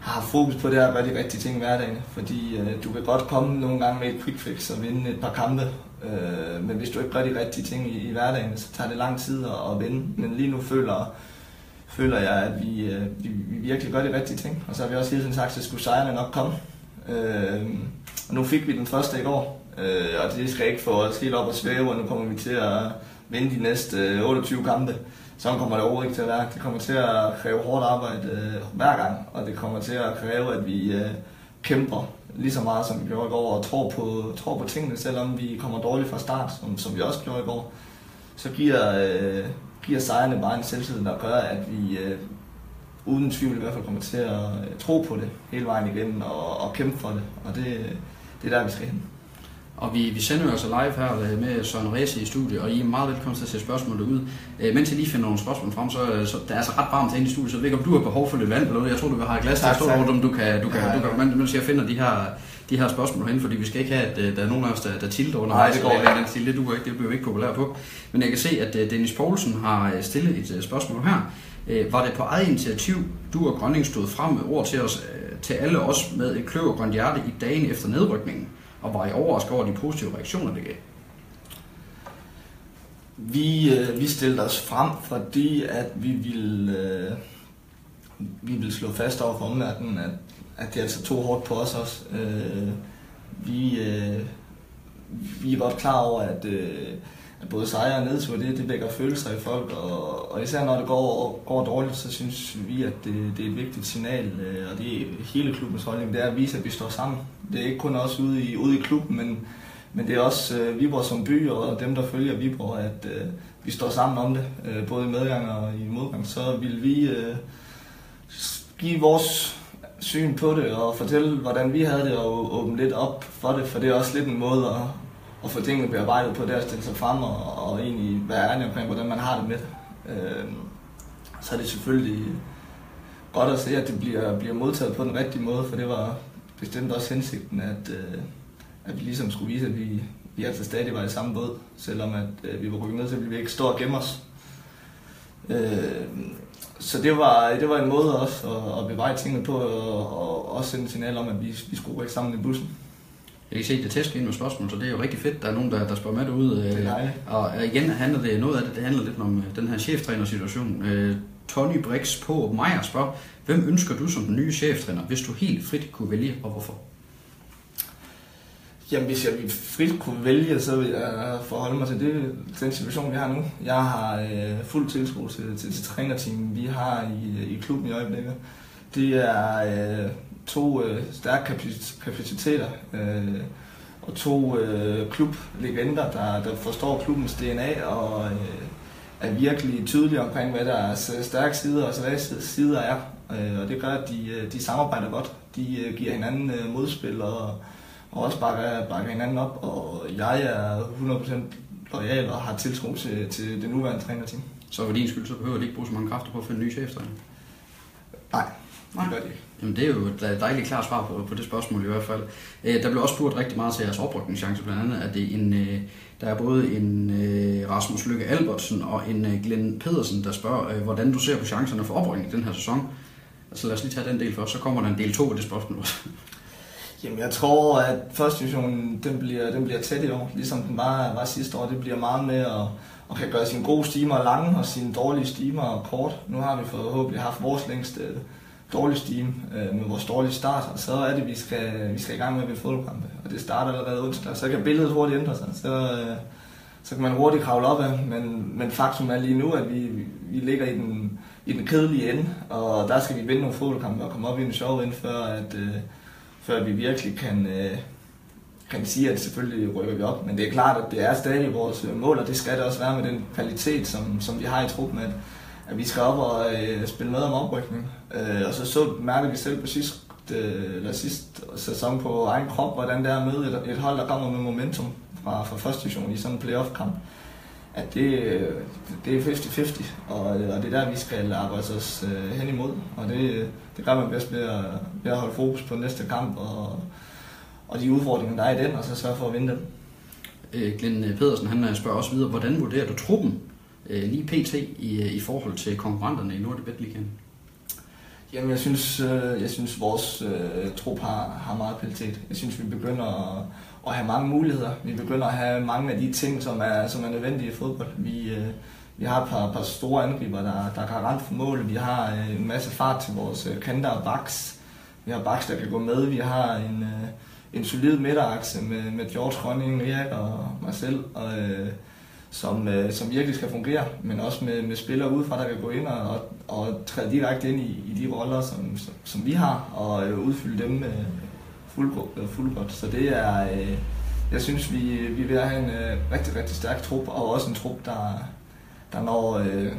har haft fokus på, det er at gøre de rigtige ting i hverdagen. Fordi øh, du kan godt komme nogle gange med et quick fix og vinde et par kampe, øh, men hvis du ikke gør de rigtige ting i, i hverdagen, så tager det lang tid at, at vinde. Men lige nu føler, føler jeg, at vi, øh, vi, vi virkelig gør de rigtige ting. Og så har vi også hele tiden sagt, at skulle sejrene nok komme. Øh, og nu fik vi den første i går, Øh, og det skal ikke få os helt op og svæve, og nu kommer vi til at vinde de næste øh, 28 kampe. Sådan kommer det overhovedet ikke til at være. Det kommer til at kræve hårdt arbejde øh, hver gang, og det kommer til at kræve, at vi øh, kæmper lige så meget, som vi gjorde i går, og tror på, tror på tingene, selvom vi kommer dårligt fra start, som, som vi også gjorde i går. Så giver, øh, giver sejrene bare en selvtillid, der gør, at vi øh, uden tvivl i hvert fald kommer til at øh, tro på det hele vejen igennem og, og kæmpe for det. Og det, det er der, vi skal hen. Og vi, vi sender jo altså live her øh, med Søren Ræse i studiet, og I er meget velkommen til at se spørgsmål ud. Øh, mens jeg lige finder nogle spørgsmål frem, så, så det er altså ret varmt inde i studiet, så jeg ved ikke, om du har behov for lidt vand eller noget. Jeg tror, du have et glas, der står rundt, om du kan, du kan, du kan, men, mens jeg finder de her, de her spørgsmål hen, fordi vi skal ikke have, at øh, der er nogen af os, der, der tilter under Nej, det går ikke. Den det, du ikke, det bliver vi ikke populær på. Men jeg kan se, at Dennis Poulsen har stillet et spørgsmål her. Var det på eget initiativ, du og Grønning stod frem med ord til os, til alle os med et kløvergrønt hjerte i dagen efter nedrykningen? Og var I overrasket over de positive reaktioner, det gav? Vi, øh, vi stillede os frem, fordi at vi ville, øh, vi ville slå fast over for omverdenen, at, at det altså tog hårdt på os også. Øh, vi, øh, vi var klar over, at, øh, at både sejre og nedtur, det, det vækker følelser i folk, og, og især når det går, går dårligt, så synes vi, at det, det er et vigtigt signal, øh, og det er hele klubbens holdning, det er at vise, at vi står sammen. Det er ikke kun os ude i, ude i klubben, men, men det er også øh, Viborg som by, og dem, der følger Viborg, at øh, vi står sammen om det, øh, både i medgang og i modgang. Så vil vi øh, give vores syn på det, og fortælle, hvordan vi havde det, og åbne lidt op for det, for det er også lidt en måde at, at få tingene bearbejdet på, det at stille sig frem og, og egentlig være ærlig omkring, hvordan man har det med det. Øh, så er det selvfølgelig godt at se, at det bliver, bliver modtaget på den rigtige måde, for det var bestemt også hensigten, at, øh, at vi ligesom skulle vise, at vi, vi altså stadig var i samme båd, selvom at øh, vi var rykket ned, så ville vi ikke stå og gemme os. Øh, så det var, det var en måde også at, at beveje tingene på, og, og også sende signal om, at vi, vi skulle rykke sammen i bussen. Jeg kan se, at det tæsker ind med spørgsmål, så det er jo rigtig fedt. Der er nogen, der, der spørger med derude. Det er og igen handler det, noget af det, det handler lidt om øh, den her cheftrænersituation. Tony Brix på Meyer spørger, hvem ønsker du som den nye cheftræner, hvis du helt frit kunne vælge, og hvorfor? Jamen, hvis jeg frit kunne vælge, så vil jeg forholde mig til det, den situation, vi har nu. Jeg har øh, fuld tiltro til, til, til trænerteamet, vi har i, i klubben i øjeblikket. Det er øh, to øh, stærke kapaciteter øh, og to øh, klublegender, der, der forstår klubbens DNA og øh, er virkelig tydelige omkring, hvad der er stærke sider og svage sider er. Øh, og det gør, at de, øh, de samarbejder godt. De øh, giver hinanden modspil og, og også bakker, bakker hinanden op. Og jeg er 100% lojal og har tiltro til, til det nuværende trænerteam. Så for din skyld, så behøver de ikke bruge så mange kræfter på at finde en ny cheftræner? Nej, Nej. det gør de ikke. Jamen, det er jo et øh, dejligt klart svar på, på det spørgsmål i hvert fald. Øh, der blev også spurgt rigtig meget til jeres oprykningschance, blandt andet, at det en, øh, der er både en øh, Rasmus Lykke Albertsen og en øh, Glenn Pedersen, der spørger, øh, hvordan du ser på chancerne for oprykning den her sæson. Så lad os lige tage den del først, så kommer der en del 2 af det spørgsmål. Jamen jeg tror, at første division den bliver, den bliver tæt i år, ligesom den var, var sidste år. Det bliver meget med at, at kan gøre sine gode stimer lange og sine dårlige stimer kort. Nu har vi forhåbentlig haft vores længste dårlig steam øh, med vores dårlige start, og så er det, vi skal, vi skal i gang med at vinde fodboldkampe. Og det starter allerede onsdag, så kan billedet hurtigt ændre sig. Så, øh, så kan man hurtigt kravle op af, men, men faktum er lige nu, at vi, vi ligger i den, i den kedelige ende, og der skal vi vinde nogle fodboldkampe og komme op i en sjov ende, før, at, øh, før vi virkelig kan, øh, kan sige, at selvfølgelig rykker vi op. Men det er klart, at det er stadig vores mål, og det skal det også være med den kvalitet, som, som vi har i truppen, at, at vi skal op og øh, spille med om oprykning. Øh, og så, så mærker vi selv på sidste, øh, eller sæson på egen krop, hvordan det er at møde et, et hold, der kommer med momentum fra, fra første division i sådan en playoff-kamp at det, øh, det er 50-50, og, øh, og det er der, vi skal arbejde os øh, hen imod. Og det, det gør man bedst ved at, ved at holde fokus på næste kamp og, og de udfordringer, der er i den, og så sørge for at vinde dem. Øh, Glenn Pedersen han øh, spørger også videre, hvordan vurderer du truppen Øh, lige pt. i, øh, i forhold til konkurrenterne i Nordic Bet Ligaen? Jamen, jeg synes, øh, jeg synes vores øh, trup har, har meget kvalitet. Jeg synes, vi begynder at at have mange muligheder. Vi begynder at have mange af de ting, som er, som er nødvendige i fodbold. Vi, øh, vi har et par, par store angriber, der, der kan rent for mål. Vi har øh, en masse fart til vores øh, kanter og baks. Vi har baks, der kan gå med. Vi har en, øh, en solid midterakse med, med George Grønning, Erik og mig selv, og, øh, som, øh, som virkelig skal fungere, men også med, med spillere udefra, der kan gå ind og, og, og træde direkte ind i, i de roller, som, som, som vi har, og øh, udfylde dem øh, med, øh, fuldgodt. Så det er, øh, jeg synes, vi, vi er ved at have en øh, rigtig, rigtig stærk trup, og også en trup, der, der når øh,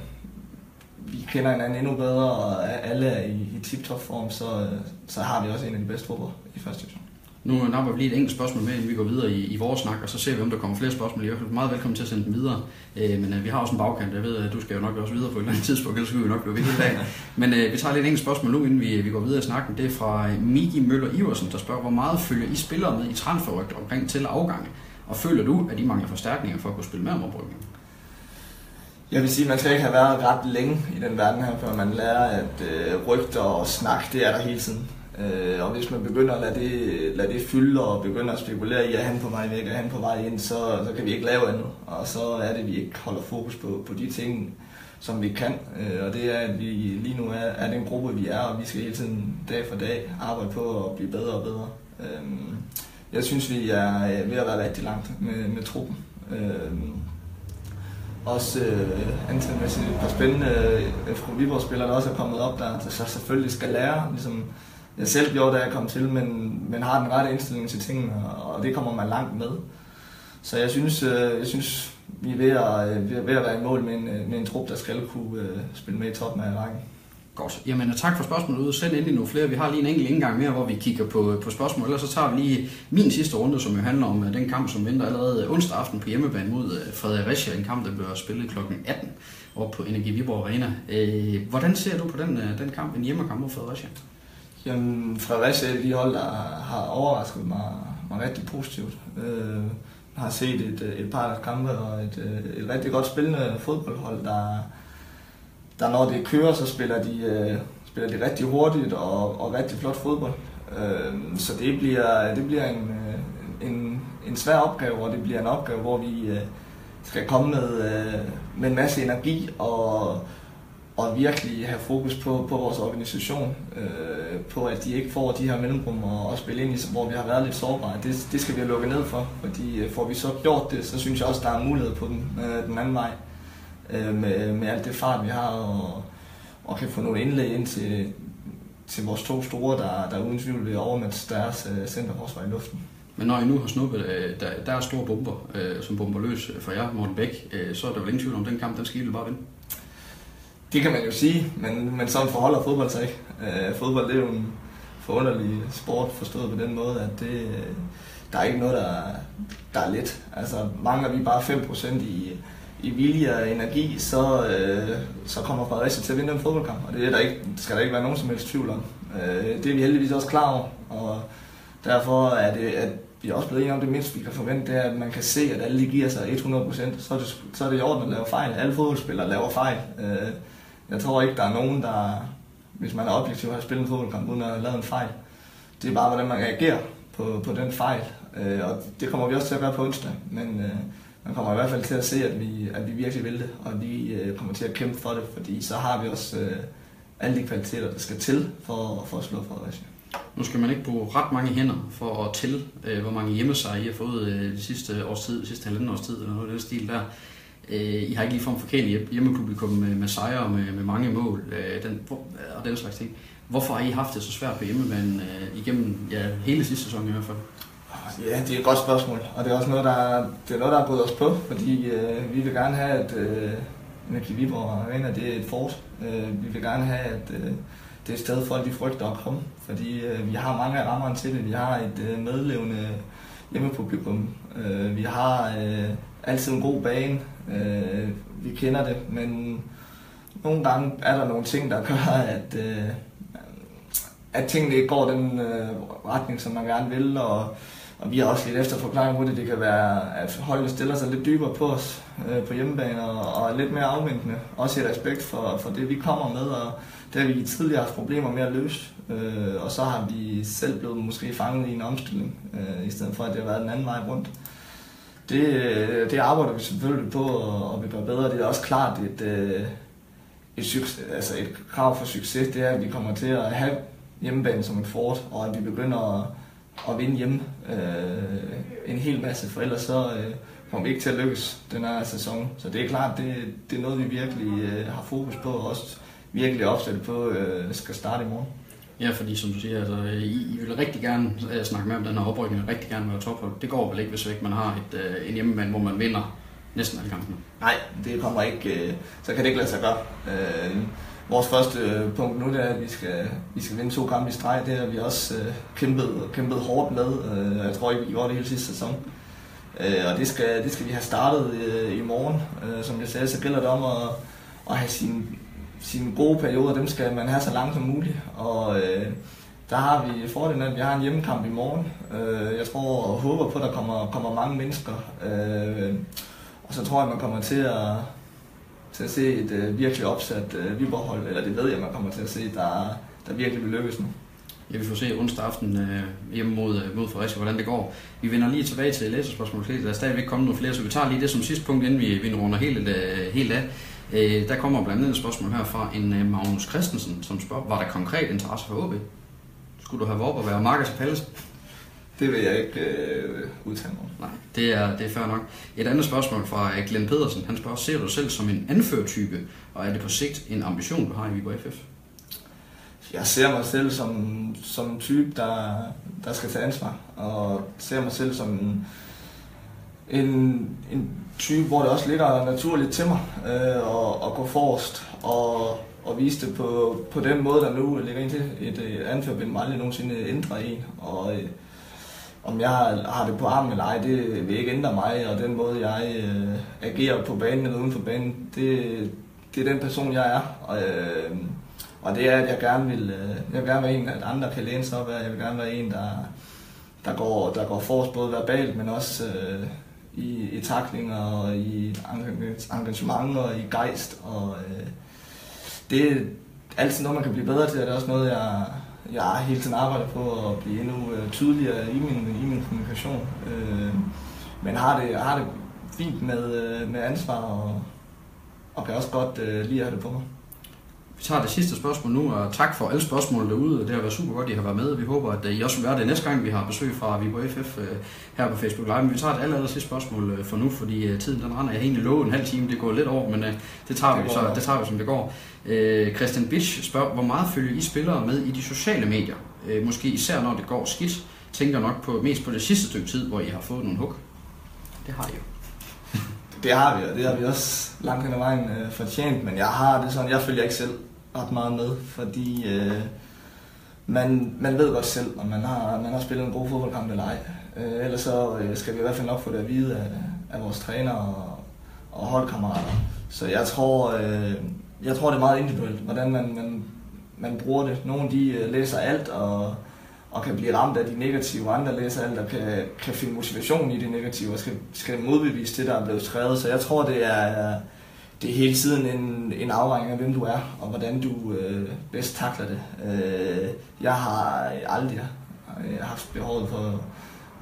vi kender hinanden endnu bedre, og alle er i, i tip-top form, så, øh, så har vi også en af de bedste trupper i første division. Nu napper vi lige et enkelt spørgsmål med, inden vi går videre i, i vores snak, og så ser vi, om der kommer flere spørgsmål. I er meget velkommen til at sende dem videre. Øh, men øh, vi har også en bagkant. Jeg ved, at du skal jo nok også videre på et eller andet tidspunkt, ellers skal vi nok blive ved hele dagen. Men øh, vi tager lidt enkelt spørgsmål nu, inden vi, vi går videre i snakken. Det er fra øh, Miki Møller Iversen, der spørger, hvor meget følger I spillere med i transferrygt omkring til afgange? Og føler du, at I mangler forstærkninger for at kunne spille med om oprykningen? Jeg vil sige, at man skal ikke have været ret længe i den verden her, før man lærer, at øh, rygter og snak, det er der hele tiden. Øh, og hvis man begynder at lade det, lade det fylde og begynder at spekulere i, at han på vej væk og han på vej ind, så, så kan vi ikke lave andet. Og så er det, at vi ikke holder fokus på, på de ting, som vi kan. Øh, og det er, at vi lige nu er, er den gruppe, vi er, og vi skal hele tiden dag for dag arbejde på at blive bedre og bedre. Øh, jeg synes, vi er øh, ved at være rigtig langt med, med truppen. Øh, også øh, antalmæssigt et par spændende øh, FK Viborg-spillere, der også er kommet op, der, der så selvfølgelig skal lære, ligesom jeg selv gjorde, da jeg kom til, men, men har den rette indstilling til tingene, og det kommer man langt med. Så jeg synes, øh, jeg synes vi er ved at, øh, ved at være i mål med en, øh, med en trup, der skal kunne spille med i toppen af rækken. Godt. Jamen tak for spørgsmålet ud. Send endelig nogle flere. Vi har lige en enkelt indgang mere, hvor vi kigger på, på spørgsmål. Ellers så tager vi lige min sidste runde, som jo handler om den kamp, som venter allerede onsdag aften på hjemmebane mod Fredericia. En kamp, der bliver spillet kl. 18 op på Energi Viborg Arena. Hvordan ser du på den, den kamp, en hjemmekamp mod Fredericia? Jamen, Fredericia er de hold, der har overrasket mig, mig rigtig positivt. Øh, har set et, et par kampe og et, øh, et rigtig godt spillende fodboldhold, der, der når det kører, så spiller de, øh, spiller de rigtig hurtigt og, og rigtig flot fodbold. Øh, så det bliver, det bliver en, øh, en, en svær opgave, og det bliver en opgave, hvor vi øh, skal komme med, øh, med en masse energi og og virkelig have fokus på, på vores organisation, øh, på at de ikke får de her mellemrum og, og spille ind i, hvor vi har været lidt sårbare. Det, det skal vi have lukket ned for, fordi øh, får vi så gjort det, så synes jeg også, der er mulighed på den, øh, den anden vej, øh, med, med alt det fart, vi har, og, og kan få nogle indlæg ind til, til vores to store, der, der uden tvivl vil overmatche deres øh, centerforsvar i luften. Men når I nu har snuppet, øh, der, der er store bomber, øh, som bomber løs øh, for jer, Morten Bæk, øh, så er der vel ingen tvivl om, den kamp, den skal I bare vinde? Det kan man jo sige, men, men sådan forholder fodbold sig ikke. Øh, fodbold det er jo en forunderlig sport, forstået på den måde, at det, øh, der er ikke noget, der, der er let. Altså mangler vi bare 5% i, i vilje og energi, så, øh, så kommer Fredericia til at vinde en fodboldkamp, og det er der ikke, skal der ikke være nogen som helst tvivl om. Øh, det er vi heldigvis også klar over, og derfor er det, at vi er også blevet enige om, det mindste vi kan forvente, det er, at man kan se, at alle de giver sig 100%, så er det, så er det i orden at lave fejl. Alle fodboldspillere laver fejl. Øh, jeg tror ikke, der er nogen, der, hvis man er objektiv, har spillet en fodboldkamp uden at have lavet en fejl. Det er bare, hvordan man reagerer på, på den fejl. Øh, og det kommer vi også til at gøre på onsdag. Men øh, man kommer i hvert fald til at se, at vi, at vi virkelig vil det, og vi øh, kommer til at kæmpe for det, fordi så har vi også øh, alle de kvaliteter, der skal til for, for at slå Fredericia. Nu skal man ikke bruge ret mange hænder for at tælle, øh, hvor mange hjemmesejre I har fået øh, de sidste års tid, de sidste halvanden års tid, eller noget af den stil der. Øh, I har ikke lige form for kæle hjemmepublikum med, med sejre og med, med mange mål øh, den, hvor, og den slags ting. Hvorfor har I haft det så svært på hjemmebanen øh, igennem ja, hele sidste sæson i hvert fald? Ah, ja, det er et godt spørgsmål, og det er også noget, der, det er noget, der har gået os på, fordi øh, vi vil gerne have, at øh, Energi Viborg Arena det er et fort. Øh, vi vil gerne have, at øh, det er et sted, folk de frygter at komme, fordi øh, vi har mange af rammerne til det. Vi har et øh, medlevende hjemmepublikum. Øh, vi har øh, altid en god bane. Øh, vi kender det, men nogle gange er der nogle ting, der gør, at, øh, at tingene ikke går den øh, retning, som man gerne vil, og og vi har også lidt efter forklaring på det. Det kan være, at holdet stiller sig lidt dybere på os øh, på hjemmebane og, og er lidt mere afventende. Også i respekt for, for det, vi kommer med, og det har vi tidligere haft problemer med at løse. Øh, og så har vi selv blevet måske fanget i en omstilling, øh, i stedet for at det har været den anden vej rundt. Det, øh, det arbejder vi selvfølgelig på og, og vi bliver bedre. Det er også klart et, øh, et, succes, altså et krav for succes, det er, at vi kommer til at have hjemmebane som et fort, og at vi begynder at at vinde hjemme øh, en hel masse, for ellers så øh, kommer vi ikke til at lykkes den her sæson. Så det er klart, det, det er noget, vi virkelig øh, har fokus på, og også virkelig opsat på, øh, skal starte i morgen. Ja, fordi som du siger, altså, I, I vil rigtig gerne uh, snakke med om den her oprykning, rigtig gerne være tophold. Det går vel ikke, hvis ikke man har et, uh, en hjemmemand, hvor man vinder næsten alle kampene? Nej, det kommer ikke, uh, så kan det ikke lade sig gøre. Uh, vores første øh, punkt nu, det er, at vi skal, vi skal vinde to kampe i streg. Det har vi også øh, kæmpet, kæmpet hårdt med. Øh, jeg tror ikke, vi gjorde det hele sidste sæson. Øh, og det skal, det skal vi have startet øh, i morgen. Øh, som jeg sagde, så gælder det om at, at have sine, sine gode perioder. Dem skal man have så langt som muligt. Og øh, der har vi fordelen, at vi har en hjemmekamp i morgen. Øh, jeg tror og håber på, at der kommer, kommer mange mennesker. Øh, og så tror jeg, man kommer til at til at se et øh, virkelig opsat øh, Viborg-hold, eller det ved jeg, man kommer til at se, der, der virkelig vil lykkes nu. Ja, vi får se onsdag aften øh, hjemme mod, øh, mod Fredericia, hvordan det går. Vi vender lige tilbage til læserspørgsmålet. Der er stadigvæk kommet nogle flere, så vi tager lige det som sidste punkt, inden vi, vi runder helt, øh, helt af. Øh, der kommer blandt andet et spørgsmål her fra en øh, Magnus Christensen, som spørger, var der konkret interesse for OB? Skulle du have været op og være marker til Pallesen? Det vil jeg ikke øh, udtale mig Nej, det er, det er fair nok. Et andet spørgsmål fra øh, Glenn Pedersen. Han spørger, ser du selv som en anførtype, og er det på sigt en ambition, du har i Viborg FF? Jeg ser mig selv som, som en type, der, der skal tage ansvar, og ser mig selv som en, en, en type, hvor det også ligger naturligt til mig øh, at, at gå forrest og, og vise det på, på den måde, der nu ligger ind til. Et, et anførbind må aldrig nogensinde ændre en, og øh, om jeg har det på armen eller ej, det vil ikke ændre mig, og den måde, jeg øh, agerer på banen eller uden for banen, det, det er den person, jeg er. Og, øh, og det er, at jeg gerne vil, øh, jeg vil gerne være en, at andre kan læne sig op af. Jeg vil gerne være en, der, der, går, der går forrest både verbalt, men også øh, i, i taklinger og i engagement og i gejst. Og, øh, det er altid noget, man kan blive bedre til, og det er også noget, jeg, jeg hele tiden arbejder på at blive endnu øh, tydeligere i min, i min kommunikation. Øh, men har det, har det fint med, øh, med ansvar og, og kan også godt øh, lide at have det på mig. Vi tager det sidste spørgsmål nu, og tak for alle spørgsmål derude. Det har været super godt, at I har været med. Vi håber, at I også vil være det næste gang, vi har besøg fra Viborg FF her på Facebook Live. Men vi tager et aller, aller sidste spørgsmål for nu, fordi tiden den render. Jeg har egentlig lovet en halv time, det går lidt over, men det tager, det vi, så, det tager vi, som det går. Christian Bitsch spørger, hvor meget følger I spillere med i de sociale medier? Måske især når det går skidt. Tænker nok på, mest på det sidste stykke tid, hvor I har fået nogle hug. Det har I jo. Det har vi, og det har vi også langt hen ad vejen øh, fortjent, men jeg har det sådan, jeg følger ikke selv ret meget med, fordi øh, man, man ved godt selv, om man har, man har spillet en god fodboldkamp eller ej. Øh, ellers så øh, skal vi i hvert fald nok få det at vide af, af vores træner og, og holdkammerater. Så jeg tror, øh, jeg tror, det er meget individuelt, hvordan man, man, man bruger det. Nogle de øh, læser alt og, og kan blive ramt af de negative, andre læser alt og kan, kan finde motivation i det negative og skal, skal modbevise det, der er blevet skrevet. Så jeg tror, det er det er hele tiden en, en afvejning af, hvem du er, og hvordan du øh, bedst takler det. Øh, jeg har aldrig jeg har haft behovet for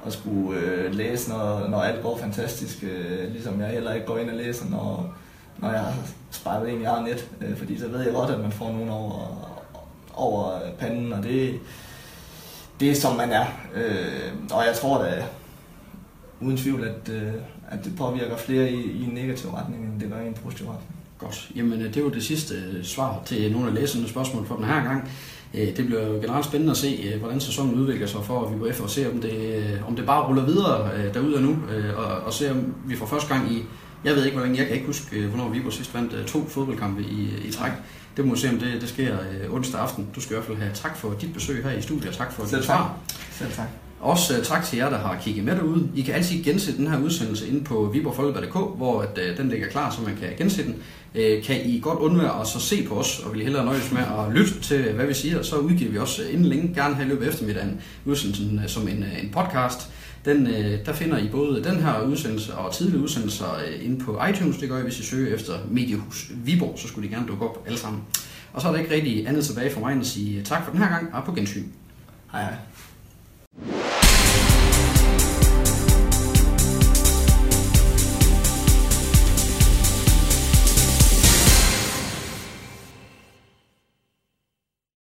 at skulle øh, læse, når, når alt går fantastisk, øh, ligesom jeg heller ikke går ind og læser, når, når jeg har spejlet en jeg net, øh, fordi så ved jeg godt, at man får nogen over, over panden, og det, det er som man er. Øh, og jeg tror da uden tvivl, at, øh, at det påvirker flere i, i en negativ retning, end det gør i en positiv retning. Godt. Jamen, det var det sidste svar til nogle af læserne spørgsmål for den her gang. Det bliver jo generelt spændende at se, hvordan sæsonen udvikler sig for VBF, og se, om det, om det bare ruller videre derude nu, og, og se, om vi for første gang i, jeg ved ikke, hvordan jeg kan ikke huske, hvornår Viborg sidst vandt to fodboldkampe i, i træk. Det må vi se, om det, det sker onsdag aften. Du skal i hvert fald have tak for dit besøg her i studiet, og tak for dit svar. Selv tak. Også øh, tak til jer, der har kigget med derude. I kan altid gense den her udsendelse inde på viborgfolkeblad.dk, hvor at, øh, den ligger klar, så man kan gense den. Øh, kan I godt undvære at så se på os, og vil I hellere nøjes med at lytte til, hvad vi siger, så udgiver vi også inden længe, gerne her i løbet af eftermiddagen, udsendelsen øh, som en, øh, en podcast. Den, øh, der finder I både den her udsendelse og tidligere udsendelser øh, inde på iTunes. Det gør I, hvis I søger efter Mediehus Viborg, så skulle de gerne dukke op alle sammen. Og så er der ikke rigtig andet tilbage for mig end at sige tak for den her gang, og på gensyn. Hej hej.